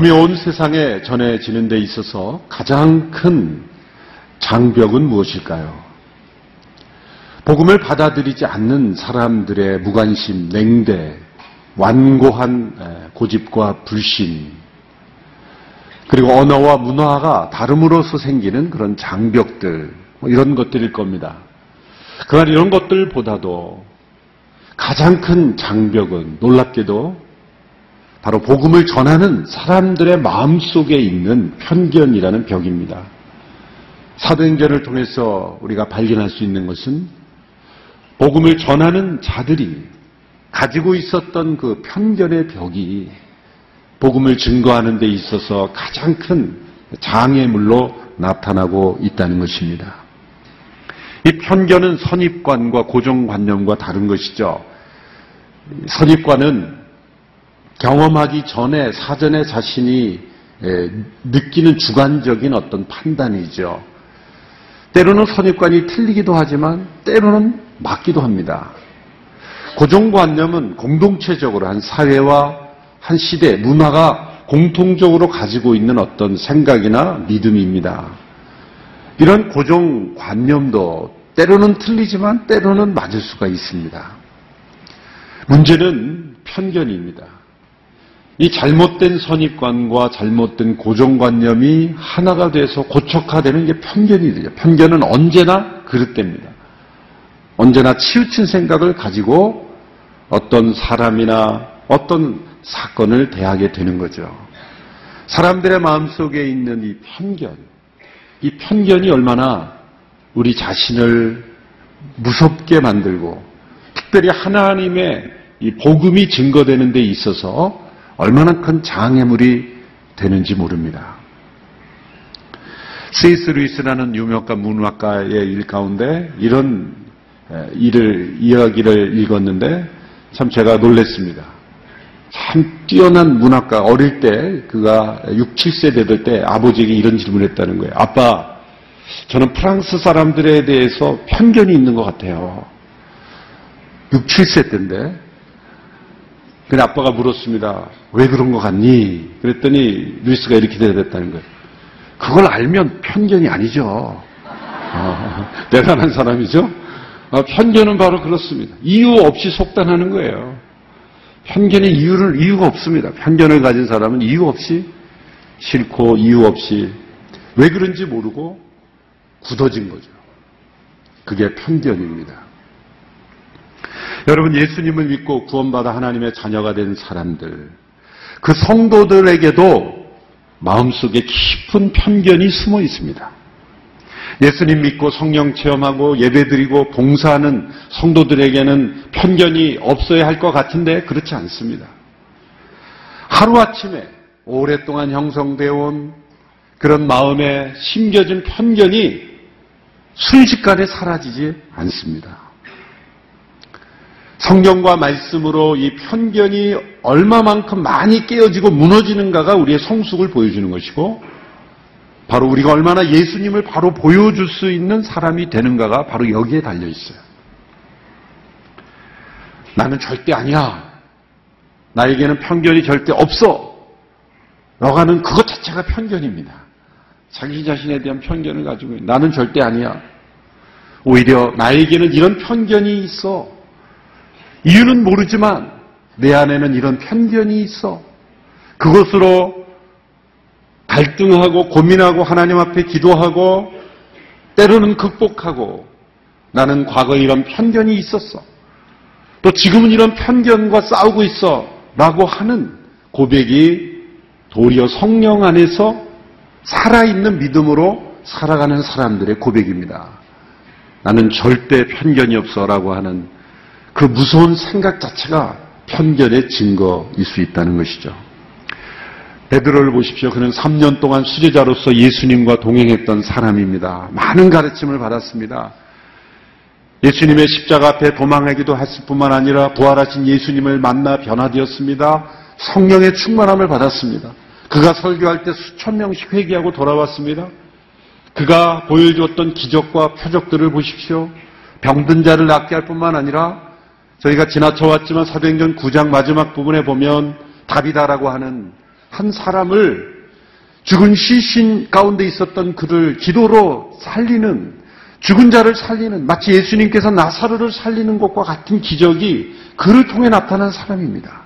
복음이 온 세상에 전해지는 데 있어서 가장 큰 장벽은 무엇일까요? 복음을 받아들이지 않는 사람들의 무관심, 냉대, 완고한 고집과 불신, 그리고 언어와 문화가 다름으로써 생기는 그런 장벽들, 뭐 이런 것들일 겁니다. 그러나 이런 것들보다도 가장 큰 장벽은 놀랍게도 바로 복음을 전하는 사람들의 마음 속에 있는 편견이라는 벽입니다. 사도행전을 통해서 우리가 발견할 수 있는 것은 복음을 전하는 자들이 가지고 있었던 그 편견의 벽이 복음을 증거하는 데 있어서 가장 큰 장애물로 나타나고 있다는 것입니다. 이 편견은 선입관과 고정관념과 다른 것이죠. 선입관은 경험하기 전에 사전에 자신이 느끼는 주관적인 어떤 판단이죠. 때로는 선입관이 틀리기도 하지만 때로는 맞기도 합니다. 고정관념은 공동체적으로 한 사회와 한 시대, 문화가 공통적으로 가지고 있는 어떤 생각이나 믿음입니다. 이런 고정관념도 때로는 틀리지만 때로는 맞을 수가 있습니다. 문제는 편견입니다. 이 잘못된 선입관과 잘못된 고정관념이 하나가 돼서 고착화되는 게 편견이 되죠. 편견은 언제나 그릇됩니다. 언제나 치우친 생각을 가지고 어떤 사람이나 어떤 사건을 대하게 되는 거죠. 사람들의 마음속에 있는 이 편견, 이 편견이 얼마나 우리 자신을 무섭게 만들고 특별히 하나님의 이 복음이 증거되는 데 있어서 얼마나 큰 장애물이 되는지 모릅니다. 스위스 루이스라는 유명한 문학가의 일 가운데 이런 일을 이야기를 읽었는데 참 제가 놀랐습니다. 참 뛰어난 문학가 어릴 때 그가 6, 7세 되던 때 아버지에게 이런 질문을 했다는 거예요. 아빠, 저는 프랑스 사람들에 대해서 편견이 있는 것 같아요. 6, 7세 때인데 그래 아빠가 물었습니다. 왜 그런 것 같니? 그랬더니 루이스가 이렇게 대답했다는 거예요. 그걸 알면 편견이 아니죠. 어, 대단한 사람이죠. 어, 편견은 바로 그렇습니다. 이유 없이 속단하는 거예요. 편견의 이유를 이유가 없습니다. 편견을 가진 사람은 이유 없이 싫고 이유 없이 왜 그런지 모르고 굳어진 거죠. 그게 편견입니다. 여러분 예수님을 믿고 구원받아 하나님의 자녀가 된 사람들, 그 성도들에게도 마음속에 깊은 편견이 숨어 있습니다. 예수님 믿고 성령 체험하고 예배드리고 봉사하는 성도들에게는 편견이 없어야 할 것 같은데 그렇지 않습니다. 하루아침에 오랫동안 형성되어 온 그런 마음에 심겨진 편견이 순식간에 사라지지 않습니다. 성경과 말씀으로 이 편견이 얼마만큼 많이 깨어지고 무너지는가가 우리의 성숙을 보여주는 것이고 바로 우리가 얼마나 예수님을 바로 보여줄 수 있는 사람이 되는가가 바로 여기에 달려 있어요. 나는 절대 아니야. 나에게는 편견이 절대 없어. 하는 그것 자체가 편견입니다. 자기 자신에 대한 편견을 가지고 나는 절대 아니야. 오히려 나에게는 이런 편견이 있어. 이유는 모르지만 내 안에는 이런 편견이 있어. 그것으로 갈등하고 고민하고 하나님 앞에 기도하고 때로는 극복하고 나는 과거에 이런 편견이 있었어. 또 지금은 이런 편견과 싸우고 있어. 라고 하는 고백이 도리어 성령 안에서 살아있는 믿음으로 살아가는 사람들의 고백입니다. 나는 절대 편견이 없어. 라고 하는 그 무서운 생각 자체가 편견의 증거일 수 있다는 것이죠. 베드로를 보십시오. 그는 3년 동안 수제자로서 예수님과 동행했던 사람입니다. 많은 가르침을 받았습니다. 예수님의 십자가 앞에 도망하기도 했을 뿐만 아니라 부활하신 예수님을 만나 변화되었습니다. 성령의 충만함을 받았습니다. 그가 설교할 때 수천 명씩 회개하고 돌아왔습니다. 그가 보여주었던 기적과 표적들을 보십시오. 병든 자를 낫게 할 뿐만 아니라 저희가 지나쳐 왔지만 사도행전 9장 마지막 부분에 보면 다비다라고 하는 한 사람을 죽은 시신 가운데 있었던 그를 기도로 살리는 죽은 자를 살리는 마치 예수님께서 나사로를 살리는 것과 같은 기적이 그를 통해 나타난 사람입니다.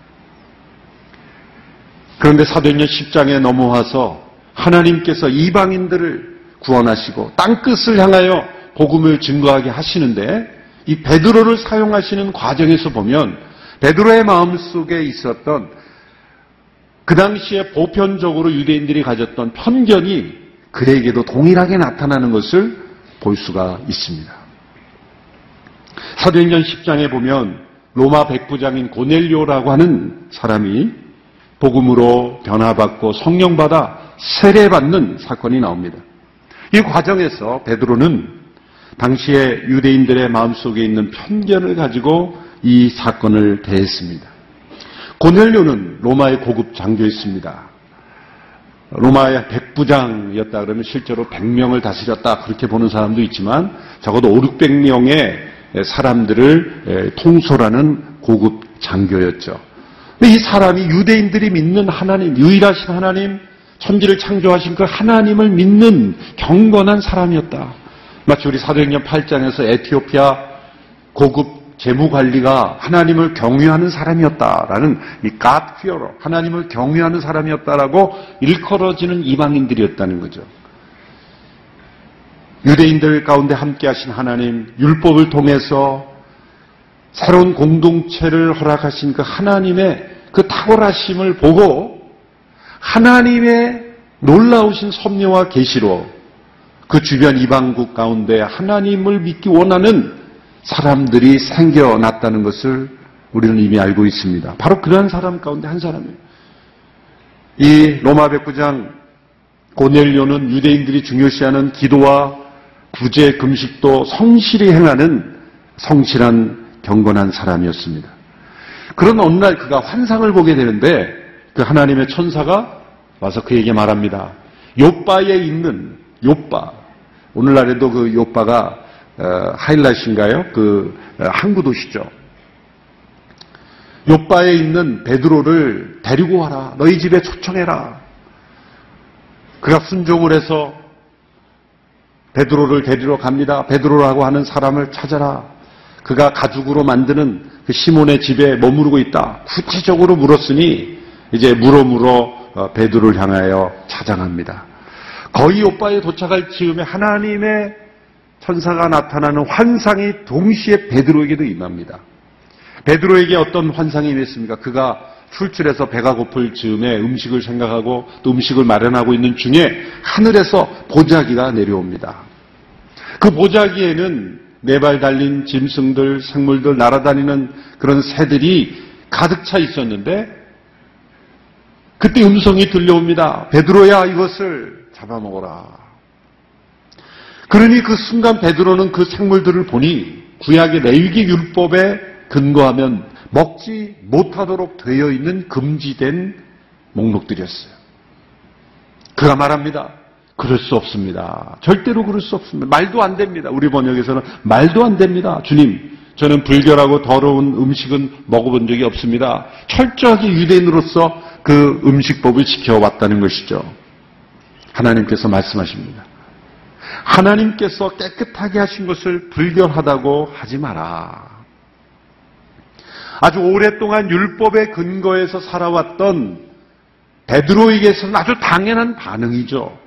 그런데 사도행전 10장에 넘어와서 하나님께서 이방인들을 구원하시고 땅끝을 향하여 복음을 증거하게 하시는데 이 베드로를 사용하시는 과정에서 보면 베드로의 마음속에 있었던 그 당시에 보편적으로 유대인들이 가졌던 편견이 그에게도 동일하게 나타나는 것을 볼 수가 있습니다. 사도행전 10장에 보면 로마 백부장인 고넬료라고 하는 사람이 복음으로 변화받고 성령받아 세례받는 사건이 나옵니다. 이 과정에서 베드로는 당시에 유대인들의 마음속에 있는 편견을 가지고 이 사건을 대했습니다. 고넬료는 로마의 고급 장교였습니다. 로마의 백부장이었다 그러면 실제로 100명을 다스렸다 그렇게 보는 사람도 있지만 적어도 5, 600명의 사람들을 통솔하는 고급 장교였죠. 이 사람이 유대인들이 믿는 하나님, 유일하신 하나님, 천지를 창조하신 그 하나님을 믿는 경건한 사람이었다. 마치 우리 사도행전 8장에서 에티오피아 고급 재무관리가 하나님을 경외하는 사람이었다라는 이 fearer, 하나님을 경외하는 사람이었다라고 일컬어지는 이방인들이었다는 거죠. 유대인들 가운데 함께 하신 하나님, 율법을 통해서 새로운 공동체를 허락하신 그 하나님의 그 탁월하심을 보고 하나님의 놀라우신 섭리와 계시로 그 주변 이방국 가운데 하나님을 믿기 원하는 사람들이 생겨났다는 것을 우리는 이미 알고 있습니다. 바로 그러한 사람 가운데 한 사람이에요. 이 로마 백부장 고넬료는 유대인들이 중요시하는 기도와 구제 금식도 성실히 행하는 성실한 경건한 사람이었습니다. 그런 어느 날 그가 환상을 보게 되는데 그 하나님의 천사가 와서 그에게 말합니다. 요바에 있는 요바 오늘날에도 그 요바가 어, 하일라이트인가요? 그 어, 항구 도시죠. 요바에 있는 베드로를 데리고 와라. 너희 집에 초청해라. 그가 순종을 해서 베드로를 데리러 갑니다. 베드로라고 하는 사람을 찾아라. 그가 가죽으로 만드는 그 시몬의 집에 머무르고 있다. 구체적으로 물었으니 이제 물어 물어 어, 베드로를 향하여 찾아갑니다. 거의 오빠에 도착할 즈음에 하나님의 천사가 나타나는 환상이 동시에 베드로에게도 임합니다. 베드로에게 어떤 환상이 임했습니까? 그가 출출해서 배가 고플 즈음에 음식을 생각하고 또 음식을 마련하고 있는 중에 하늘에서 보자기가 내려옵니다. 그 보자기에는 네 발 달린 짐승들, 생물들, 날아다니는 그런 새들이 가득 차 있었는데 그때 음성이 들려옵니다. 베드로야 이것을 잡아먹어라. 그러니 그 순간 베드로는 그 생물들을 보니 구약의 레위기 율법에 근거하면 먹지 못하도록 되어 있는 금지된 목록들이었어요. 그가 말합니다. 그럴 수 없습니다. 절대로 그럴 수 없습니다. 말도 안 됩니다. 우리 번역에서는 말도 안 됩니다. 주님, 저는 불결하고 더러운 음식은 먹어본 적이 없습니다. 철저하게 유대인으로서 그 음식법을 지켜왔다는 것이죠. 하나님께서 말씀하십니다. 하나님께서 깨끗하게 하신 것을 불결하다고 하지 마라. 아주 오랫동안 율법의 근거에서 살아왔던 베드로에게서는 아주 당연한 반응이죠.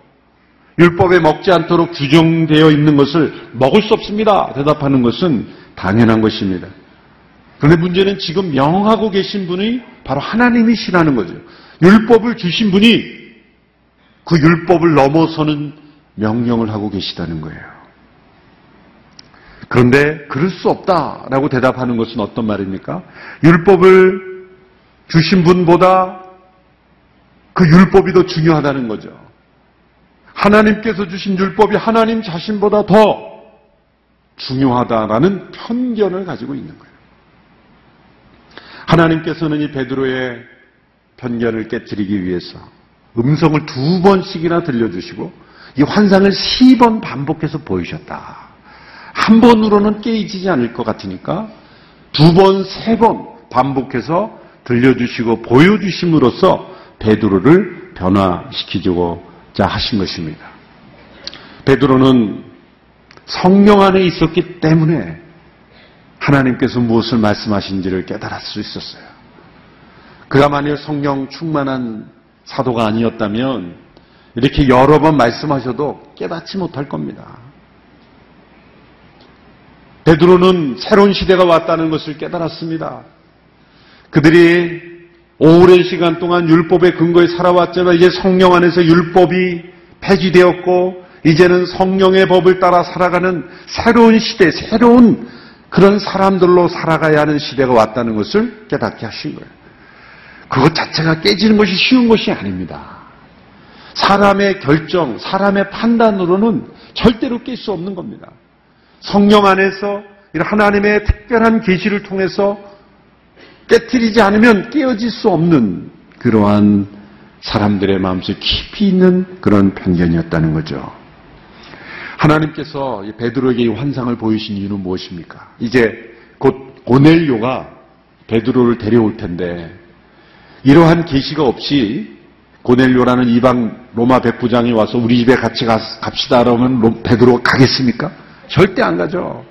율법에 먹지 않도록 규정되어 있는 것을 먹을 수 없습니다. 대답하는 것은 당연한 것입니다. 그런데 문제는 지금 명하고 계신 분이 바로 하나님이시라는 거죠. 율법을 주신 분이 그 율법을 넘어서는 명령을 하고 계시다는 거예요. 그런데 그럴 수 없다라고 대답하는 것은 어떤 말입니까? 율법을 주신 분보다 그 율법이 더 중요하다는 거죠. 하나님께서 주신 율법이 하나님 자신보다 더 중요하다라는 편견을 가지고 있는 거예요. 하나님께서는 이 베드로의 편견을 깨뜨리기 위해서 음성을 두 번씩이나 들려주시고 이 환상을 세번 반복해서 보이셨다. 한 번으로는 깨지지 않을 것 같으니까 두 번, 세 번 반복해서 들려주시고 보여주심으로써 베드로를 변화시키고자 하신 것입니다. 베드로는 성령 안에 있었기 때문에 하나님께서 무엇을 말씀하신지를 깨달을 수 있었어요. 그가 만일 성령 충만한 사도가 아니었다면 이렇게 여러 번 말씀하셔도 깨닫지 못할 겁니다. 베드로는 새로운 시대가 왔다는 것을 깨달았습니다. 그들이 오랜 시간 동안 율법의 근거에 살아왔지만 이제 성령 안에서 율법이 폐지되었고 이제는 성령의 법을 따라 살아가는 새로운 시대, 새로운 그런 사람들로 살아가야 하는 시대가 왔다는 것을 깨닫게 하신 거예요. 그것 자체가 깨지는 것이 쉬운 것이 아닙니다. 사람의 결정, 사람의 판단으로는 절대로 깰 수 없는 겁니다. 성령 안에서 하나님의 특별한 계시를 통해서 깨뜨리지 않으면 깨어질 수 없는 그러한 사람들의 마음속에 깊이 있는 그런 편견이었다는 거죠. 하나님께서 베드로에게 이 환상을 보이신 이유는 무엇입니까? 이제 곧 고넬료가 베드로를 데려올 텐데 이러한 계시가 없이 고넬료라는 이방 로마 백부장이 와서 우리 집에 같이 갑시다 그러면 베드로가 가겠습니까? 절대 안 가죠.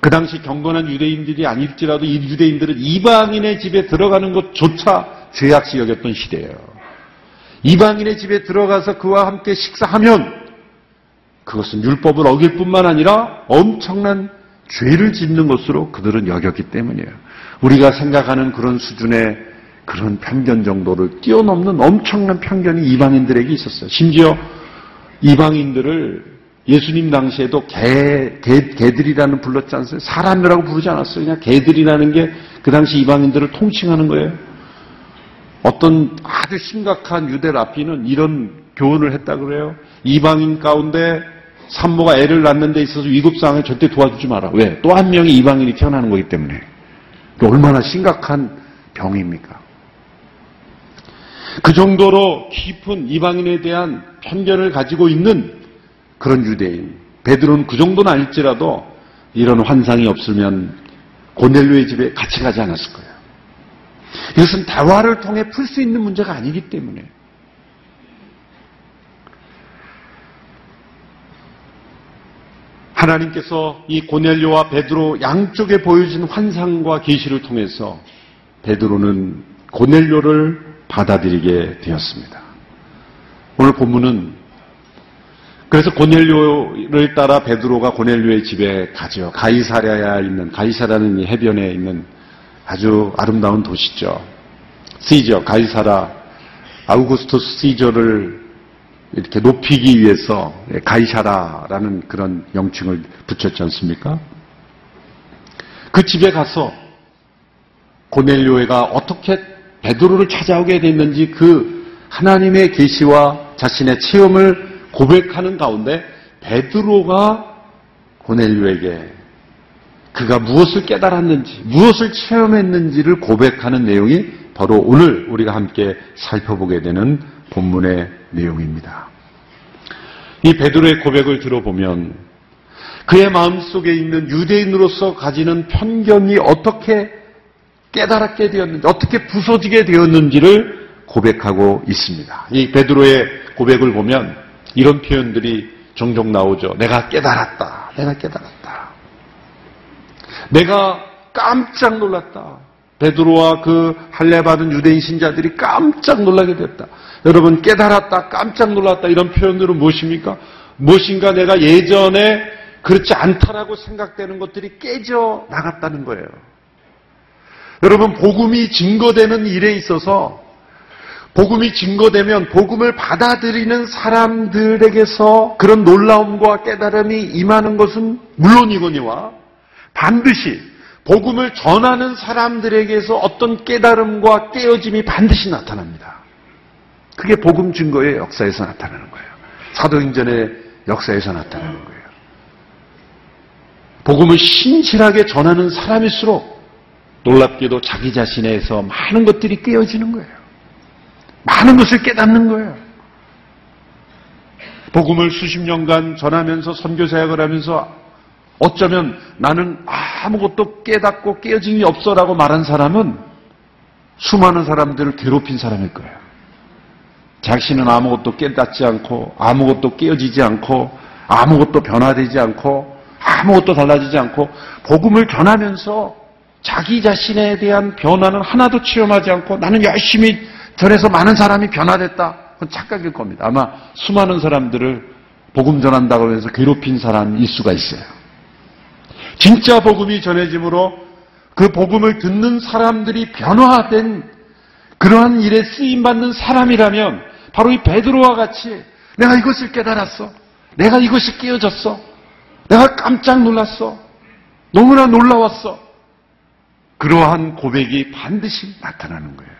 그 당시 경건한 유대인들이 아닐지라도 이 유대인들은 이방인의 집에 들어가는 것조차 죄악시 여겼던 시대예요. 이방인의 집에 들어가서 그와 함께 식사하면 그것은 율법을 어길 뿐만 아니라 엄청난 죄를 짓는 것으로 그들은 여겼기 때문이에요. 우리가 생각하는 그런 수준의 그런 편견 정도를 뛰어넘는 엄청난 편견이 이방인들에게 있었어요. 심지어 이방인들을 예수님 당시에도 개, 개, 개들이라는 불렀지 않았어요? 사람이라고 부르지 않았어요. 그냥 개들이라는 게 그 당시 이방인들을 통칭하는 거예요. 어떤 아주 심각한 유대 라피는 이런 교훈을 했다 그래요. 이방인 가운데 산모가 애를 낳는 데 있어서 위급 상황에 절대 도와주지 마라. 왜? 또 한 명이 이방인이 태어나는 거기 때문에. 얼마나 심각한 병입니까? 그 정도로 깊은 이방인에 대한 편견을 가지고 있는 그런 유대인. 베드로는 그 정도는 아닐지라도 이런 환상이 없으면 고넬료의 집에 같이 가지 않았을 거예요. 이것은 대화를 통해 풀 수 있는 문제가 아니기 때문에. 하나님께서 이 고넬료와 베드로 양쪽에 보여진 환상과 계시를 통해서 베드로는 고넬료를 받아들이게 되었습니다. 오늘 본문은 그래서 고넬료를 따라 베드로가 고넬료의 집에 가죠. 가이사랴에 있는 가이사라는 해변에 있는 아주 아름다운 도시죠. 시저 가이사라 아우구스토스 시저를 이렇게 높이기 위해서 가이샤라라는 그런 명칭을 붙였지 않습니까? 그 집에 가서 고넬료가 어떻게 베드로를 찾아오게 됐는지 그 하나님의 계시와 자신의 체험을 고백하는 가운데 베드로가 고넬료에게 그가 무엇을 깨달았는지, 무엇을 체험했는지를 고백하는 내용이 바로 오늘 우리가 함께 살펴보게 되는 본문의 내용입니다. 이 베드로의 고백을 들어보면 그의 마음속에 있는 유대인으로서 가지는 편견이 어떻게 깨달았게 되었는지, 어떻게 부서지게 되었는지를 고백하고 있습니다. 이 베드로의 고백을 보면 이런 표현들이 종종 나오죠. 내가 깨달았다. 내가 깨달았다. 내가 깜짝 놀랐다. 베드로와 그 할례 받은 유대인 신자들이 깜짝 놀라게 됐다. 여러분 깨달았다, 깜짝 놀랐다 이런 표현들은 무엇입니까? 무엇인가 내가 예전에 그렇지 않다라고 생각되는 것들이 깨져 나갔다는 거예요. 여러분 복음이 증거되는 일에 있어서 복음이 증거되면 복음을 받아들이는 사람들에게서 그런 놀라움과 깨달음이 임하는 것은 물론이거니와 반드시 복음을 전하는 사람들에게서 어떤 깨달음과 깨어짐이 반드시 나타납니다. 그게 복음 증거의 역사에서 나타나는 거예요. 사도행전의 역사에서 나타나는 거예요. 복음을 신실하게 전하는 사람일수록 놀랍게도 자기 자신에서 많은 것들이 깨어지는 거예요. 많은 것을 깨닫는 거예요. 복음을 수십 년간 전하면서 선교 사역을 하면서 어쩌면 나는 아무것도 깨닫고 깨어짐이 없어라고 말한 사람은 수많은 사람들을 괴롭힌 사람일 거예요. 자신은 아무것도 깨닫지 않고 아무것도 깨어지지 않고 아무것도 변화되지 않고 아무것도 달라지지 않고 복음을 전하면서 자기 자신에 대한 변화는 하나도 체험하지 않고 나는 열심히 전해서 많은 사람이 변화됐다. 그건 착각일 겁니다. 아마 수많은 사람들을 복음 전한다고 하면서 괴롭힌 사람일 수가 있어요. 진짜 복음이 전해짐으로 그 복음을 듣는 사람들이 변화된 그러한 일에 쓰임 받는 사람이라면 바로 이 베드로와 같이 내가 이것을 깨달았어. 내가 이것이 깨어졌어. 내가 깜짝 놀랐어. 너무나 놀라웠어. 그러한 고백이 반드시 나타나는 거예요.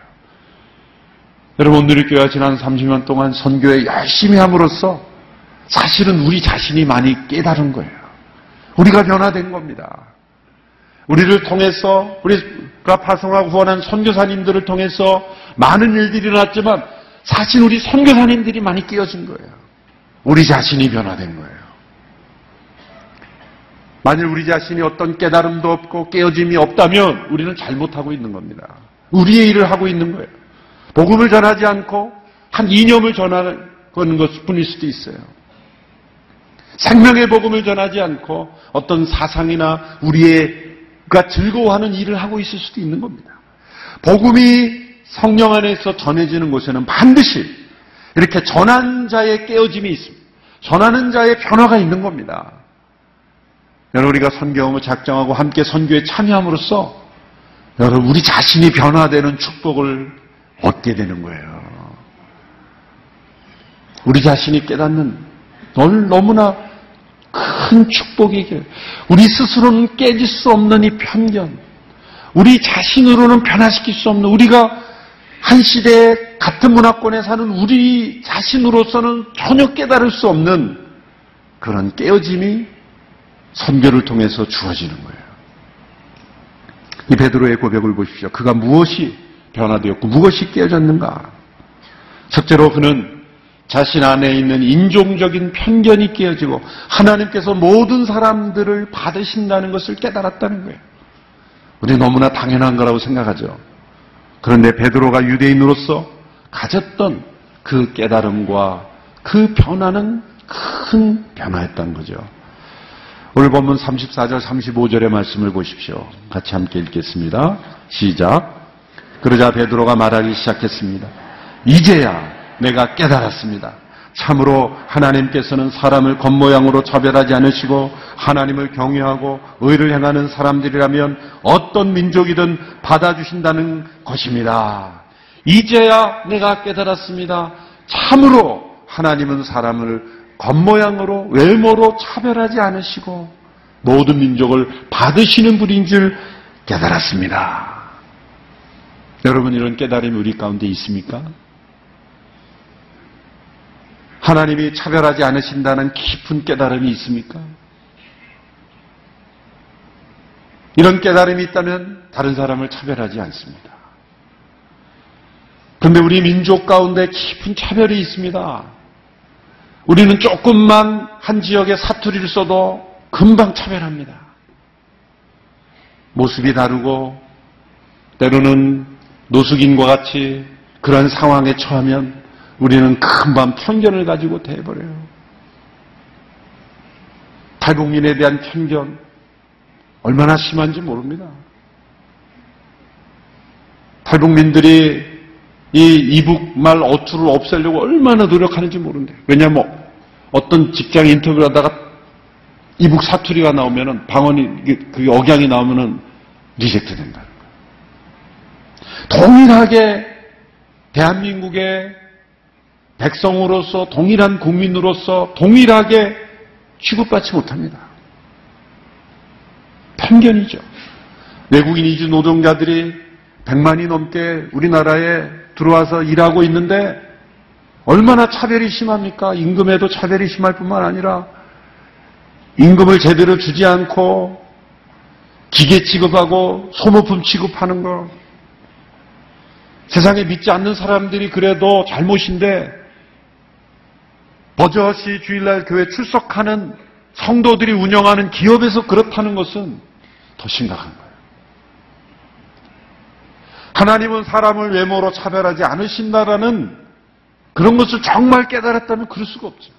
여러분, 오늘 교회가 지난 30년 동안 선교에 열심히 함으로써 사실은 우리 자신이 많이 깨달은 거예요. 우리가 변화된 겁니다. 우리를 통해서 우리가 파송하고 후원한 선교사님들을 통해서 많은 일들이 일어났지만 사실 우리 선교사님들이 많이 깨어진 거예요. 우리 자신이 변화된 거예요. 만일 우리 자신이 어떤 깨달음도 없고 깨어짐이 없다면 우리는 잘못하고 있는 겁니다. 우리의 일을 하고 있는 거예요. 복음을 전하지 않고 한 이념을 전하는 것 뿐일 수도 있어요. 생명의 복음을 전하지 않고 어떤 사상이나 우리가 즐거워하는 일을 하고 있을 수도 있는 겁니다. 복음이 성령 안에서 전해지는 곳에는 반드시 이렇게 전한 자의 깨어짐이 있습니다. 전하는 자의 변화가 있는 겁니다. 여러분 우리가 선교음을 작정하고 함께 선교에 참여함으로써 여러분 우리 자신이 변화되는 축복을 얻게 되는 거예요. 우리 자신이 깨닫는 널 너무나 큰 축복이게 우리 스스로는 깨질 수 없는 이 편견, 우리 자신으로는 변화시킬 수 없는 우리가 한 시대에 같은 문화권에 사는 우리 자신으로서는 전혀 깨달을 수 없는 그런 깨어짐이 선교를 통해서 주어지는 거예요. 이 베드로의 고백을 보십시오. 그가 무엇이 변화되었고 무엇이 깨어졌는가? 첫째로 그는 자신 안에 있는 인종적인 편견이 깨어지고 하나님께서 모든 사람들을 받으신다는 것을 깨달았다는 거예요. 우리 너무나 당연한 거라고 생각하죠. 그런데 베드로가 유대인으로서 가졌던 그 깨달음과 그 변화는 큰 변화였던 거죠. 오늘 본문 34절 35절의 말씀을 보십시오. 같이 함께 읽겠습니다. 시작. 그러자 베드로가 말하기 시작했습니다. 이제야 내가 깨달았습니다. 참으로 하나님께서는 사람을 겉모양으로 차별하지 않으시고 하나님을 경외하고 의를 행하는 사람들이라면 어떤 민족이든 받아주신다는 것입니다. 이제야 내가 깨달았습니다. 참으로 하나님은 사람을 겉모양으로 외모로 차별하지 않으시고 모든 민족을 받으시는 분인 줄 깨달았습니다. 여러분 이런 깨달음이 우리 가운데 있습니까? 하나님이 차별하지 않으신다는 깊은 깨달음이 있습니까? 이런 깨달음이 있다면 다른 사람을 차별하지 않습니다. 그런데 우리 민족 가운데 깊은 차별이 있습니다. 우리는 조금만 한 지역에 사투리를 써도 금방 차별합니다. 모습이 다르고 때로는 노숙인과 같이 그런 상황에 처하면 우리는 금방 편견을 가지고 대해버려요. 탈북민에 대한 편견 얼마나 심한지 모릅니다. 탈북민들이 이 이북말 어투를 없애려고 얼마나 노력하는지 모른대. 왜냐하면 어떤 직장 인터뷰를 하다가 이북 사투리가 나오면은 방언이 그 억양이 나오면은 reject 된다는 거예요. 동일하게 대한민국의 백성으로서 동일한 국민으로서 동일하게 취급받지 못합니다. 편견이죠. 외국인 이주 노동자들이 100만이 넘게 우리나라에 들어와서 일하고 있는데 얼마나 차별이 심합니까? 임금에도 차별이 심할 뿐만 아니라 임금을 제대로 주지 않고 기계 취급하고 소모품 취급하는 거. 세상에 믿지 않는 사람들이 그래도 잘못인데 버젓이 주일날 교회 출석하는 성도들이 운영하는 기업에서 그렇다는 것은 더 심각한 거예요. 하나님은 사람을 외모로 차별하지 않으신다라는 그런 것을 정말 깨달았다면 그럴 수가 없죠.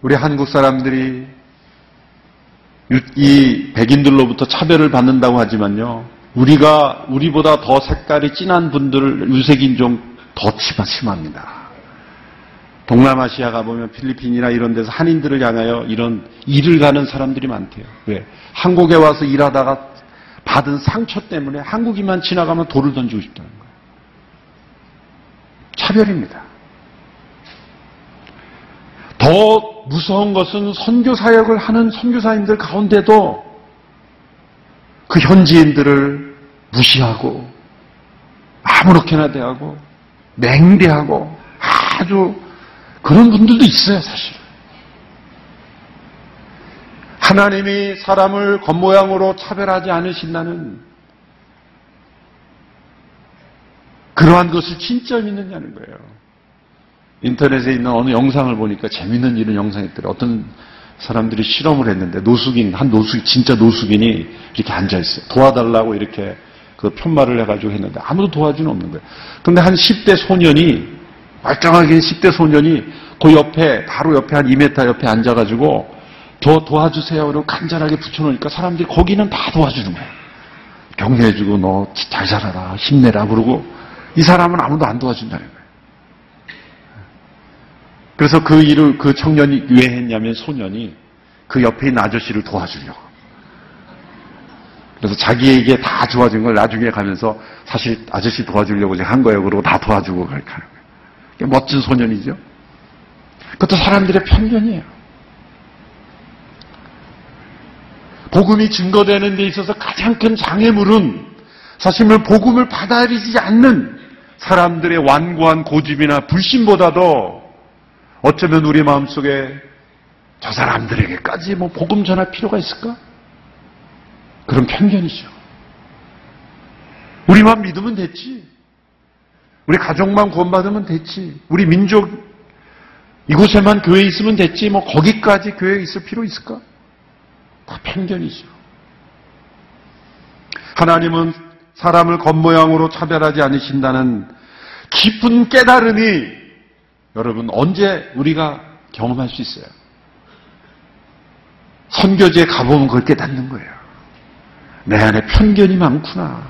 우리 한국 사람들이 이 백인들로부터 차별을 받는다고 하지만요. 우리가 우리보다 더 색깔이 진한 분들을 유색인종 더 심합니다. 동남아시아 가보면 필리핀이나 이런 데서 한인들을 향하여 이런 일을 가는 사람들이 많대요. 왜? 한국에 와서 일하다가 받은 상처 때문에 한국인만 지나가면 돌을 던지고 싶다는 거예요. 차별입니다. 더 무서운 것은 선교 사역을 하는 선교사님들 가운데도 그 현지인들을 무시하고 아무렇게나 대하고 맹대하고 아주 그런 분들도 있어요, 사실. 하나님이 사람을 겉모양으로 차별하지 않으신다는 그러한 것을 진짜 믿느냐는 거예요. 인터넷에 있는 어느 영상을 보니까 재밌는 이런 영상이 있더래 어떤 사람들이 실험을 했는데 노숙인, 한 노숙, 진짜 노숙인이 이렇게 앉아 있어요. 도와달라고 이렇게 그 편말을 해가지고 했는데 아무도 도와주는 없는 거예요. 근데 한 10대 소년이, 멀쩡하게 10대 소년이 그 옆에, 바로 옆에 한 2m 옆에 앉아가지고 더 도와주세요. 그러고 간절하게 붙여놓으니까 사람들이 거기는 다 도와주는 거예요. 격려해주고 너 잘 살아라, 힘내라 그러고 이 사람은 아무도 안 도와준다는 거예요. 그래서 그 일을 그 청년이 왜 했냐면 소년이 그 옆에 있는 아저씨를 도와주려고. 그래서 자기에게 다 좋아진 걸 나중에 가면서 사실 아저씨 도와주려고 제가 한 거예요. 그러고 다 도와주고 하는 거예요. 멋진 소년이죠. 그것도 사람들의 편견이에요. 복음이 증거되는 데 있어서 가장 큰 장애물은 사실 복음을 받아들이지 않는 사람들의 완고한 고집이나 불신보다도 어쩌면 우리 마음속에 저 사람들에게까지 뭐 복음 전할 필요가 있을까? 그런 편견이죠. 우리만 믿으면 됐지. 우리 가족만 구원받으면 됐지. 우리 민족 이곳에만 교회 있으면 됐지. 뭐 거기까지 교회 있을 필요 있을까? 다 편견이죠. 하나님은 사람을 겉모양으로 차별하지 않으신다는 깊은 깨달음이 여러분 언제 우리가 경험할 수 있어요? 선교지에 가보면 그걸 깨닫는 거예요. 내 안에 편견이 많구나.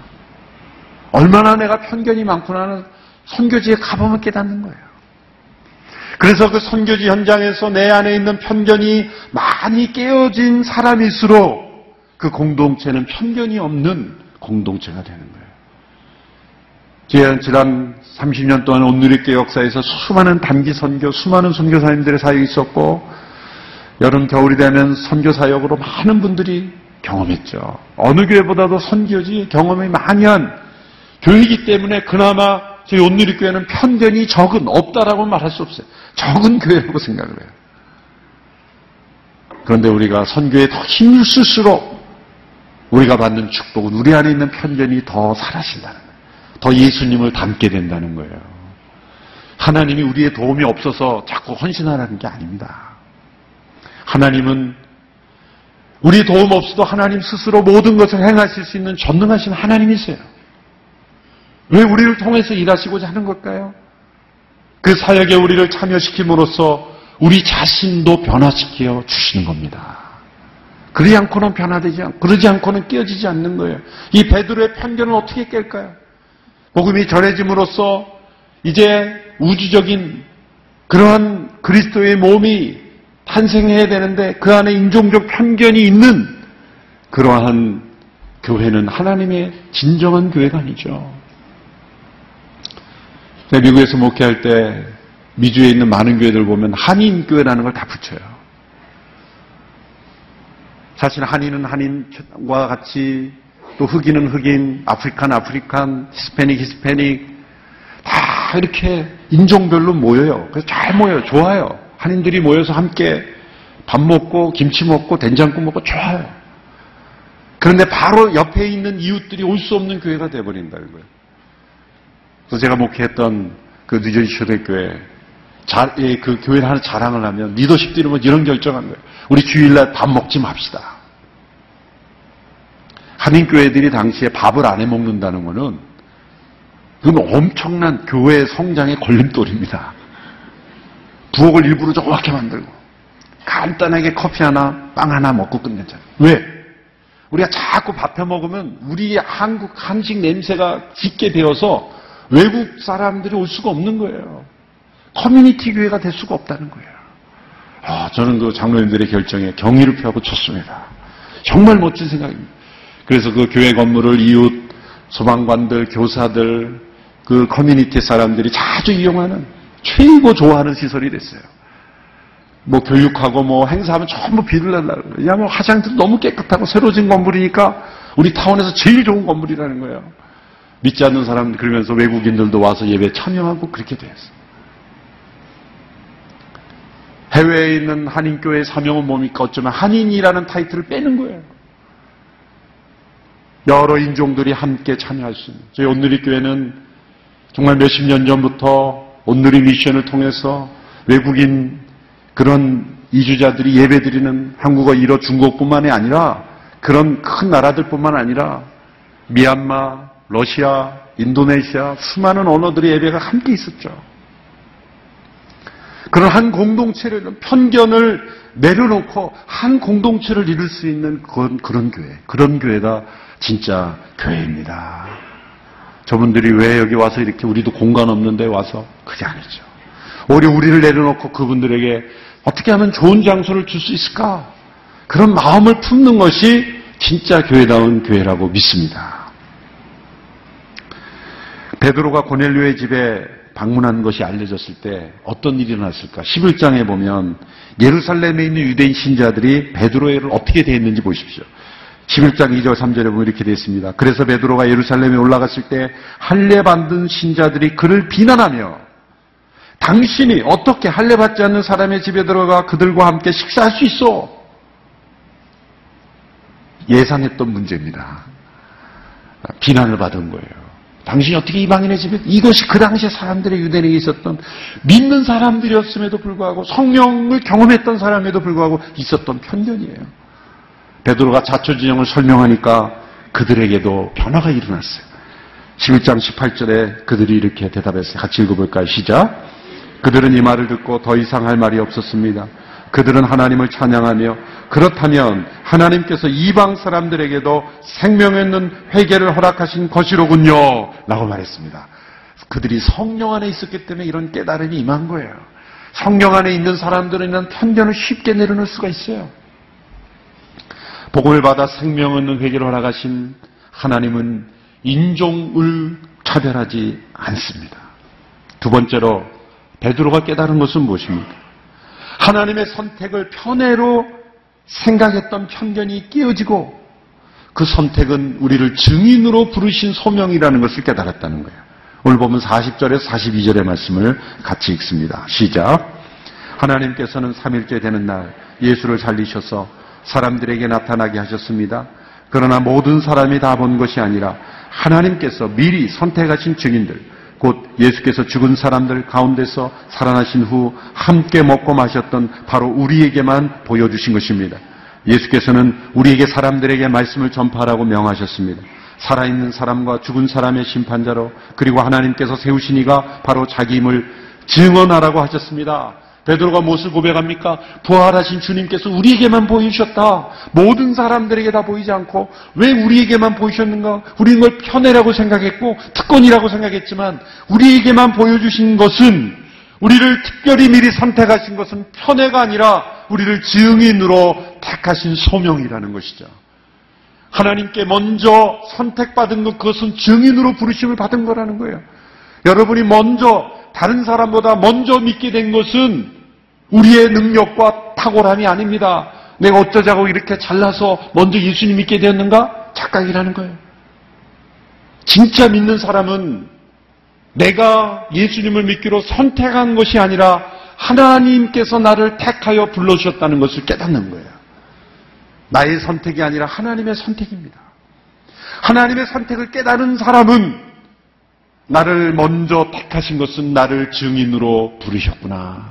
얼마나 내가 편견이 많구나는 선교지에 가보면 깨닫는 거예요. 그래서 그 선교지 현장에서 내 안에 있는 편견이 많이 깨어진 사람일수록 그 공동체는 편견이 없는 공동체가 되는 거예요. 지난 30년 동안 온누리교 역사에서 수많은 단기 선교, 수많은 선교사님들의 사역이 있었고 여름 겨울이 되면 선교 사역으로 많은 분들이 경험했죠. 어느 교회보다도 선교지 경험이 많이 한 교회이기 때문에 그나마 저희 온누리교회는 편견이 적은 없다라고 말할 수 없어요. 적은 교회라고 생각을 해요. 그런데 우리가 선교에 더 힘을 쓸수록 우리가 받는 축복은 우리 안에 있는 편견이 더 사라진다는 거예요. 더 예수님을 닮게 된다는 거예요. 하나님이 우리의 도움이 없어서 자꾸 헌신하라는 게 아닙니다. 하나님은 우리 도움 없어도 하나님 스스로 모든 것을 행하실 수 있는 전능하신 하나님이세요. 왜 우리를 통해서 일하시고자 하는 걸까요? 그 사역에 우리를 참여시킴으로써 우리 자신도 변화시켜 주시는 겁니다. 그러지 않고는 변화되지 않고, 그러지 않고는 깨어지지 않는 거예요. 이 베드로의 편견을 어떻게 깰까요? 복음이 전해짐으로써 이제 우주적인 그러한 그리스도의 몸이 탄생해야 되는데 그 안에 인종적 편견이 있는 그러한 교회는 하나님의 진정한 교회가 아니죠. 제가 미국에서 목회할 때 미주에 있는 많은 교회들 보면 한인 교회라는 걸 다 붙여요. 사실 한인은 한인과 같이 또 흑인은 흑인, African African, Hispanic Hispanic 다 이렇게 인종별로 모여요. 그래서 잘 모여요. 좋아요. 한인들이 모여서 함께 밥 먹고 김치 먹고 된장국 먹고 좋아요. 그런데 바로 옆에 있는 이웃들이 올 수 없는 교회가 되어버린다는 거예요. 그래서 제가 목회했던 그 뉴저지 초대교회 그 교회를 하나 자랑을 하면 리더십들이 뭐 이런 결정한 거예요. 우리 주일날 밥 먹지 맙시다. 한인교회들이 당시에 밥을 안 해 먹는다는 거는 그건 엄청난 교회 성장의 걸림돌입니다. 부엌을 일부러 조그맣게 만들고 간단하게 커피 하나, 빵 하나 먹고 끝내잖아요. 왜? 우리가 자꾸 밥해 먹으면 우리 한국 한식 냄새가 짙게 되어서 외국 사람들이 올 수가 없는 거예요. 커뮤니티 교회가 될 수가 없다는 거예요. 아, 저는 그 장로님들의 결정에 경의를 표하고 싶었습니다. 정말 멋진 생각입니다. 그래서 그 교회 건물을 이웃 소방관들, 교사들, 그 커뮤니티 사람들이 자주 이용하는 최고 좋아하는 시설이 됐어요. 뭐 교육하고 뭐 행사하면 전부 빌릴라고 그래요. 왜냐하면 화장실도 너무 깨끗하고 새로 진 건물이니까 우리 타운에서 제일 좋은 건물이라는 거예요. 믿지 않는 사람 그러면서 외국인들도 와서 예배 참여하고 그렇게 됐어요. 해외에 있는 한인교회 사명은 뭡니까? 어쩌면 한인이라는 타이틀을 빼는 거예요. 여러 인종들이 함께 참여할 수 있는. 저희 온누리 교회는 정말 몇십 년 전부터 온누리 미션을 통해서 외국인 그런 이주자들이 예배드리는 한국어, 일어, 중국뿐만이 아니라 그런 큰 나라들뿐만 아니라 미얀마, 러시아, 인도네시아 수많은 언어들의 예배가 함께 있었죠. 그런 한 공동체를 편견을 내려놓고 한 공동체를 이룰 수 있는 그런, 그런 교회, 그런 교회가 진짜 교회입니다. 저분들이 왜 여기 와서 이렇게 우리도 공간 없는데 와서 그게 아니죠. 오히려 우리를 내려놓고 그분들에게 어떻게 하면 좋은 장소를 줄 수 있을까? 그런 마음을 품는 것이 진짜 교회다운 교회라고 믿습니다. 베드로가 고넬료의 집에 방문한 것이 알려졌을 때 어떤 일이 일어났을까? 11장에 보면 예루살렘에 있는 유대인 신자들이 베드로를 어떻게 대했는지 보십시오. 11장 2절 3절에 보면 이렇게 되어 있습니다. 그래서 베드로가 예루살렘에 올라갔을 때 할례 받은 신자들이 그를 비난하며 당신이 어떻게 할례 받지 않는 사람의 집에 들어가 그들과 함께 식사할 수 있어? 예상했던 문제입니다. 비난을 받은 거예요. 당신이 어떻게 이방인의 집에 이것이 그 당시에 사람들의 유대인에 있었던 믿는 사람들이었음에도 불구하고 성령을 경험했던 사람에도 불구하고 있었던 편견이에요. 베드로가 자초지정을 설명하니까 그들에게도 변화가 일어났어요. 11장 18절에 그들이 이렇게 대답했어요. 같이 읽어볼까요? 시작. 그들은 이 말을 듣고 더 이상 할 말이 없었습니다. 그들은 하나님을 찬양하며 그렇다면 하나님께서 이방 사람들에게도 생명 있는 회개를 허락하신 것이로군요. 라고 말했습니다. 그들이 성령 안에 있었기 때문에 이런 깨달음이 임한 거예요. 성령 안에 있는 사람들은 이런 편견을 쉽게 내려놓을 수가 있어요. 복음을 받아 생명 있는 회개를 허락하신 하나님은 인종을 차별하지 않습니다. 두 번째로 베드로가 깨달은 것은 무엇입니까? 하나님의 선택을 편애로 생각했던 편견이 끼어지고 그 선택은 우리를 증인으로 부르신 소명이라는 것을 깨달았다는 거예요. 오늘 보면 40절에서 42절의 말씀을 같이 읽습니다. 시작. 하나님께서는 3일째 되는 날 예수를 살리셔서 사람들에게 나타나게 하셨습니다. 그러나 모든 사람이 다 본 것이 아니라 하나님께서 미리 선택하신 증인들, 곧 예수께서 죽은 사람들 가운데서 살아나신 후 함께 먹고 마셨던 바로 우리에게만 보여주신 것입니다. 예수께서는 우리에게 사람들에게 말씀을 전파하라고 명하셨습니다. 살아있는 사람과 죽은 사람의 심판자로 그리고 하나님께서 세우신 이가 바로 자기 힘을 증언하라고 하셨습니다. 베드로가 무엇을 고백합니까? 부활하신 주님께서 우리에게만 보이셨다. 모든 사람들에게 다 보이지 않고 왜 우리에게만 보이셨는가? 우리는 걸 편애라고 생각했고 특권이라고 생각했지만 우리에게만 보여주신 것은 우리를 특별히 미리 선택하신 것은 편애가 아니라 우리를 증인으로 택하신 소명이라는 것이죠. 하나님께 먼저 선택받은 것 그것은 증인으로 부르심을 받은 거라는 거예요. 여러분이 먼저 다른 사람보다 먼저 믿게 된 것은 우리의 능력과 탁월함이 아닙니다. 내가 어쩌자고 이렇게 잘나서 먼저 예수님 믿게 되었는가? 착각이라는 거예요. 진짜 믿는 사람은 내가 예수님을 믿기로 선택한 것이 아니라 하나님께서 나를 택하여 불러주셨다는 것을 깨닫는 거예요. 나의 선택이 아니라 하나님의 선택입니다. 하나님의 선택을 깨달은 사람은 나를 먼저 택하신 것은 나를 증인으로 부르셨구나.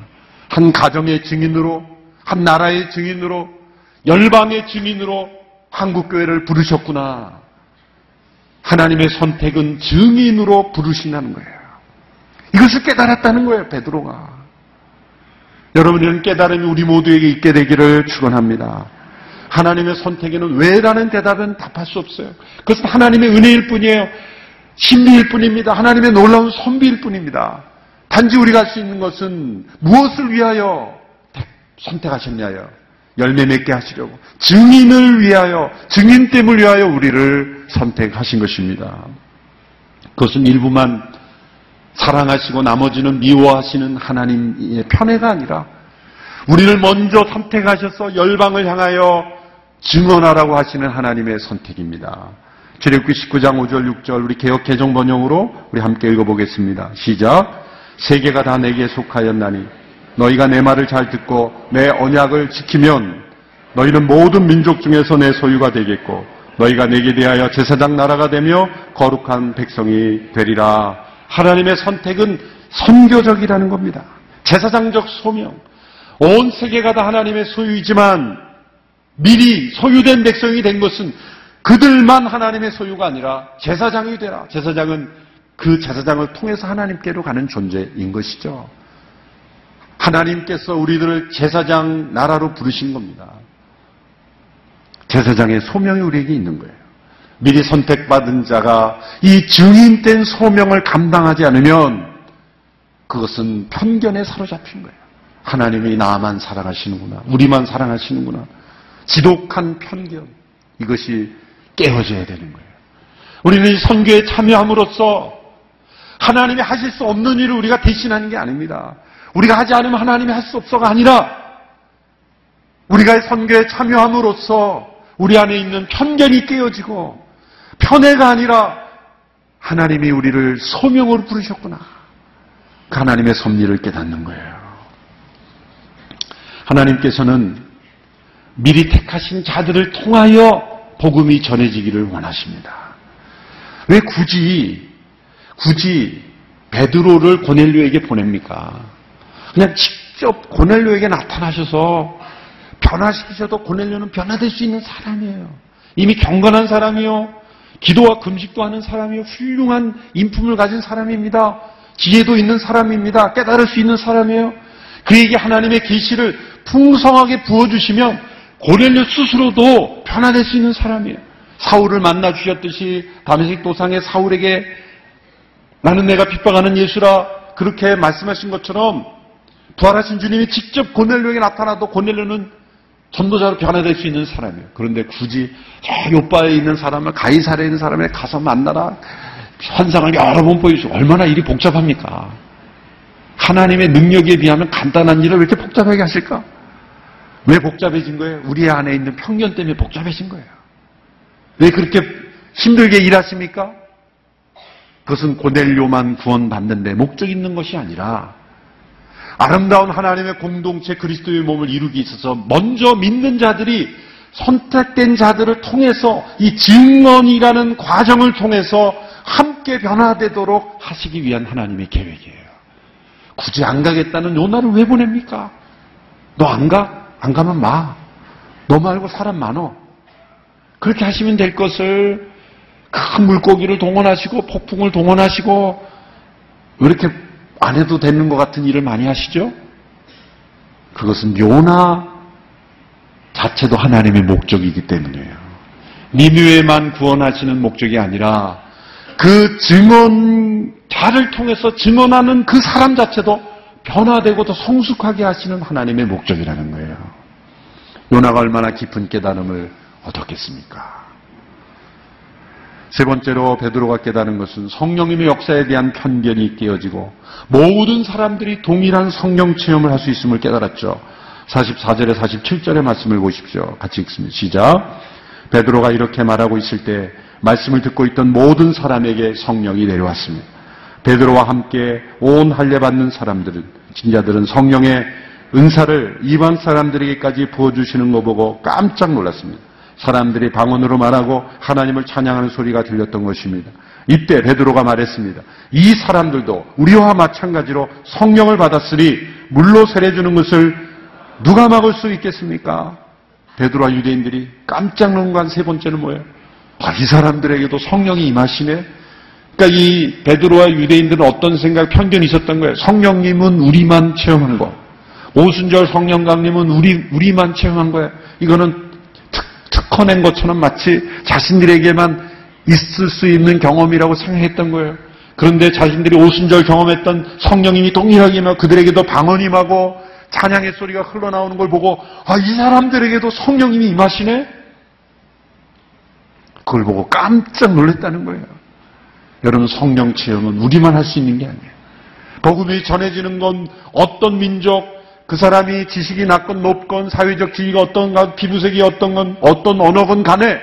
한 가정의 증인으로, 한 나라의 증인으로, 열방의 증인으로 한국교회를 부르셨구나. 하나님의 선택은 증인으로 부르신다는 거예요. 이것을 깨달았다는 거예요, 베드로가. 여러분 이런 깨달음이 우리 모두에게 있게 되기를 축원합니다. 하나님의 선택에는 왜라는 대답은 답할 수 없어요. 그것은 하나님의 은혜일 뿐이에요. 신비일 뿐입니다. 하나님의 놀라운 선비일 뿐입니다. 단지 우리가 할 수 있는 것은 무엇을 위하여 선택하셨냐요? 열매 맺게 하시려고. 증인을 위하여, 증인됨을 위하여 우리를 선택하신 것입니다. 그것은 일부만 사랑하시고 나머지는 미워하시는 하나님의 편애가 아니라 우리를 먼저 선택하셔서 열방을 향하여 증언하라고 하시는 하나님의 선택입니다. 출애굽기 19장 5절 6절 우리 개혁 개정 번역으로 우리 함께 읽어보겠습니다. 시작. 세계가 다 내게 속하였나니 너희가 내 말을 잘 듣고 내 언약을 지키면 너희는 모든 민족 중에서 내 소유가 되겠고 너희가 내게 대하여 제사장 나라가 되며 거룩한 백성이 되리라. 하나님의 선택은 선교적이라는 겁니다. 제사장적 소명. 온 세계가 다 하나님의 소유이지만 미리 소유된 백성이 된 것은 그들만 하나님의 소유가 아니라 제사장이 되라. 제사장은 그 제사장을 통해서 하나님께로 가는 존재인 것이죠. 하나님께서 우리들을 제사장 나라로 부르신 겁니다. 제사장의 소명이 우리에게 있는 거예요. 미리 선택받은 자가 이 증인된 소명을 감당하지 않으면 그것은 편견에 사로잡힌 거예요. 하나님이 나만 사랑하시는구나. 우리만 사랑하시는구나. 지독한 편견. 이것이 깨어져야 되는 거예요. 우리는 이 선교에 참여함으로써 하나님이 하실 수 없는 일을 우리가 대신하는 게 아닙니다. 우리가 하지 않으면 하나님이 할 수 없어가 아니라 우리가 선교에 참여함으로써 우리 안에 있는 편견이 깨어지고 편애가 아니라 하나님이 우리를 소명으로 부르셨구나. 그 하나님의 섭리를 깨닫는 거예요. 하나님께서는 미리 택하신 자들을 통하여 복음이 전해지기를 원하십니다. 왜 굳이 굳이 베드로를 고넬료에게 보냅니까? 그냥 직접 고넬료에게 나타나셔서 변화시키셔도 고넬료는 변화될 수 있는 사람이에요. 이미 경건한 사람이요. 기도와 금식도 하는 사람이요. 훌륭한 인품을 가진 사람입니다. 지혜도 있는 사람입니다. 깨달을 수 있는 사람이에요. 그에게 하나님의 계시를 풍성하게 부어주시면 고넬료 스스로도 변화될 수 있는 사람이에요. 사울을 만나 주셨듯이 다메섹 도상의 사울에게 나는 내가 핍박하는 예수라 그렇게 말씀하신 것처럼 부활하신 주님이 직접 고넬료에게 나타나도 고넬료는 전도자로 변화될 수 있는 사람이에요. 그런데 굳이 저 요바에 있는 사람을 가이사에 있는 사람에 가서 만나라 환상을 여러 번 보여주고 얼마나 일이 복잡합니까? 하나님의 능력에 비하면 간단한 일을 왜 이렇게 복잡하게 하실까? 왜 복잡해진 거예요? 우리 안에 있는 편견 때문에 복잡해진 거예요. 왜 그렇게 힘들게 일하십니까? 그것은 고넬료만 구원받는데 목적 있는 것이 아니라 아름다운 하나님의 공동체 그리스도의 몸을 이루기 있어서 먼저 믿는 자들이 선택된 자들을 통해서 이 증언이라는 과정을 통해서 함께 변화되도록 하시기 위한 하나님의 계획이에요. 굳이 안 가겠다는 요나를 왜 보냅니까? 너 안 가? 안 가면 마. 너 말고 사람 많어. 그렇게 하시면 될 것을 큰 물고기를 동원하시고 폭풍을 동원하시고 왜 이렇게 안 해도 되는 것 같은 일을 많이 하시죠? 그것은 요나 자체도 하나님의 목적이기 때문이에요. 니누에만 구원하시는 목적이 아니라 그 증언 자를 통해서 증언하는 그 사람 자체도 변화되고 더 성숙하게 하시는 하나님의 목적이라는 거예요. 요나가 얼마나 깊은 깨달음을 얻었겠습니까? 세 번째로 베드로가 깨달은 것은 성령님의 역사에 대한 편견이 깨어지고 모든 사람들이 동일한 성령 체험을 할 수 있음을 깨달았죠. 44절에 47절의 말씀을 보십시오. 같이 읽습니다. 시작. 베드로가 이렇게 말하고 있을 때 말씀을 듣고 있던 모든 사람에게 성령이 내려왔습니다. 베드로와 함께 온 할례 받는 사람들은 진자들은 성령의 은사를 이방 사람들에게까지 부어주시는 거 보고 깜짝 놀랐습니다. 사람들이 방언으로 말하고 하나님을 찬양하는 소리가 들렸던 것입니다. 이때 베드로가 말했습니다. 이 사람들도 우리와 마찬가지로 성령을 받았으니 물로 세례주는 것을 누가 막을 수 있겠습니까? 베드로와 유대인들이 깜짝 놀란 세 번째는 뭐예요? 아, 이 사람들에게도 성령이 임하시네? 그러니까 이 베드로와 유대인들은 어떤 생각, 편견이 있었던 거예요. 성령님은 우리만 체험한 거. 오순절 성령 강림은 우리, 우리만 체험한 거예요. 이거는 특, 특허낸 것처럼 마치 자신들에게만 있을 수 있는 경험이라고 생각했던 거예요. 그런데 자신들이 오순절 경험했던 성령님이 동일하게 임하고 그들에게도 방언 임하고 찬양의 소리가 흘러나오는 걸 보고 아, 이 사람들에게도 성령님이 임하시네? 그걸 보고 깜짝 놀랐다는 거예요. 여러분 성령 체험은 우리만 할 수 있는 게 아니에요. 복음이 전해지는 건 어떤 민족, 그 사람이 지식이 낮건 높건 사회적 지위가 어떤가 피부색이 어떤 건 어떤 언어건 간에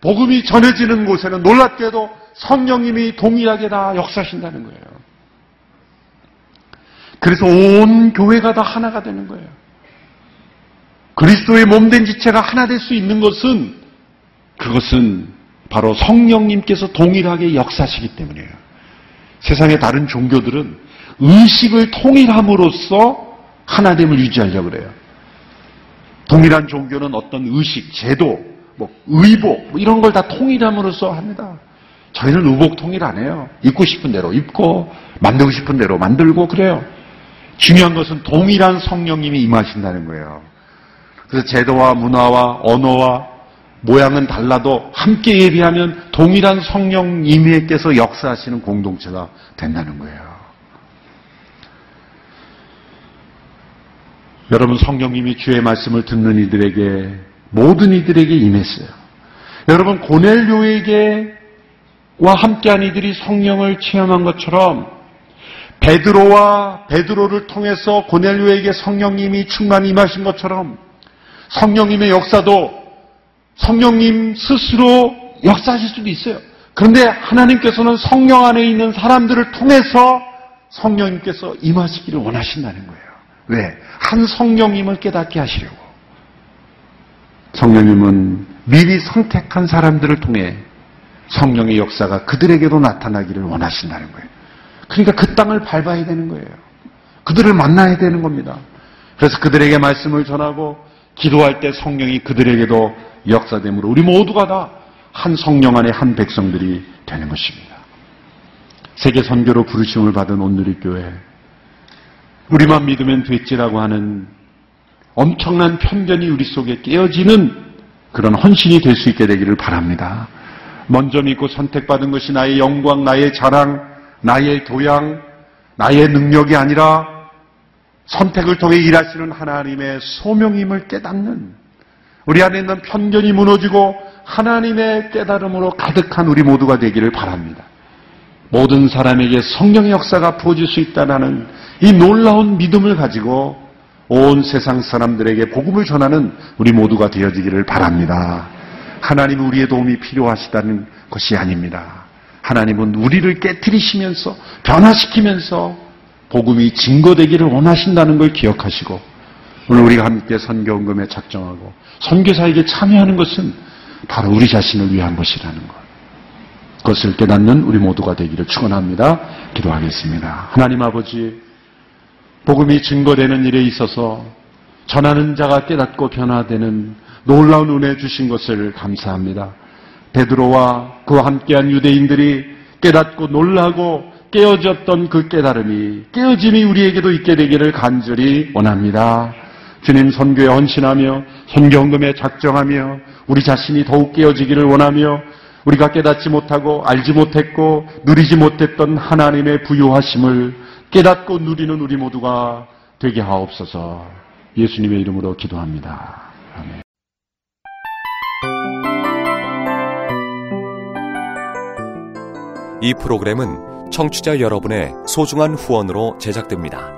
복음이 전해지는 곳에는 놀랍게도 성령님이 동일하게 다 역사하신다는 거예요. 그래서 온 교회가 다 하나가 되는 거예요. 그리스도의 몸된 지체가 하나 될 수 있는 것은 그것은 바로 성령님께서 동일하게 역사하시기 때문이에요. 세상의 다른 종교들은 의식을 통일함으로써 하나됨을 유지하려고 그래요. 동일한 종교는 어떤 의식, 제도, 뭐 의복 뭐 이런 걸 다 통일함으로써 합니다. 저희는 의복 통일 안 해요. 입고 싶은 대로 입고 만들고 싶은 대로 만들고 그래요. 중요한 것은 동일한 성령님이 임하신다는 거예요. 그래서 제도와 문화와 언어와 모양은 달라도 함께 예비하면 동일한 성령님께서 역사하시는 공동체가 된다는 거예요. 여러분 성령님이 주의 말씀을 듣는 이들에게 모든 이들에게 임했어요. 여러분 고넬료에게와 함께한 이들이 성령을 체험한 것처럼 베드로와 베드로를 통해서 고넬료에게 성령님이 충만히 임하신 것처럼 성령님의 역사도 성령님 스스로 역사하실 수도 있어요. 그런데 하나님께서는 성령 안에 있는 사람들을 통해서 성령님께서 임하시기를 원하신다는 거예요. 왜? 한 성령님을 깨닫게 하시려고. 성령님은 미리 선택한 사람들을 통해 성령의 역사가 그들에게도 나타나기를 원하신다는 거예요. 그러니까 그 땅을 밟아야 되는 거예요. 그들을 만나야 되는 겁니다. 그래서 그들에게 말씀을 전하고 기도할 때 성령이 그들에게도 역사됨으로 우리 모두가 다 한 성령 안에 한 백성들이 되는 것입니다. 세계 선교로 부르심을 받은 온누리교회 우리만 믿으면 됐지라고 하는 엄청난 편견이 우리 속에 깨어지는 그런 헌신이 될 수 있게 되기를 바랍니다. 먼저 믿고 선택받은 것이 나의 영광, 나의 자랑, 나의 교양, 나의 능력이 아니라 선택을 통해 일하시는 하나님의 소명임을 깨닫는 우리 안에 있는 편견이 무너지고 하나님의 깨달음으로 가득한 우리 모두가 되기를 바랍니다. 모든 사람에게 성령의 역사가 부어질 수 있다는 이 놀라운 믿음을 가지고 온 세상 사람들에게 복음을 전하는 우리 모두가 되어지기를 바랍니다. 하나님은 우리의 도움이 필요하시다는 것이 아닙니다. 하나님은 우리를 깨뜨리시면서 변화시키면서 복음이 증거되기를 원하신다는 걸 기억하시고 오늘 우리가 함께 선교원금에 작정하고 선교사에게 참여하는 것은 바로 우리 자신을 위한 것이라는 것. 그것을 깨닫는 우리 모두가 되기를 축원합니다. 기도하겠습니다. 하나님 아버지 복음이 증거되는 일에 있어서 전하는 자가 깨닫고 변화되는 놀라운 은혜 주신 것을 감사합니다. 베드로와 그와 함께한 유대인들이 깨닫고 놀라고 깨어졌던 그 깨달음이 깨어짐이 우리에게도 있게 되기를 간절히 원합니다. 주님 선교에 헌신하며 선경금에 작정하며 우리 자신이 더욱 깨어지기를 원하며 우리가 깨닫지 못하고 알지 못했고 누리지 못했던 하나님의 부유하심을 깨닫고 누리는 우리 모두가 되게 하옵소서 예수님의 이름으로 기도합니다. 아멘. 이 프로그램은 청취자 여러분의 소중한 후원으로 제작됩니다.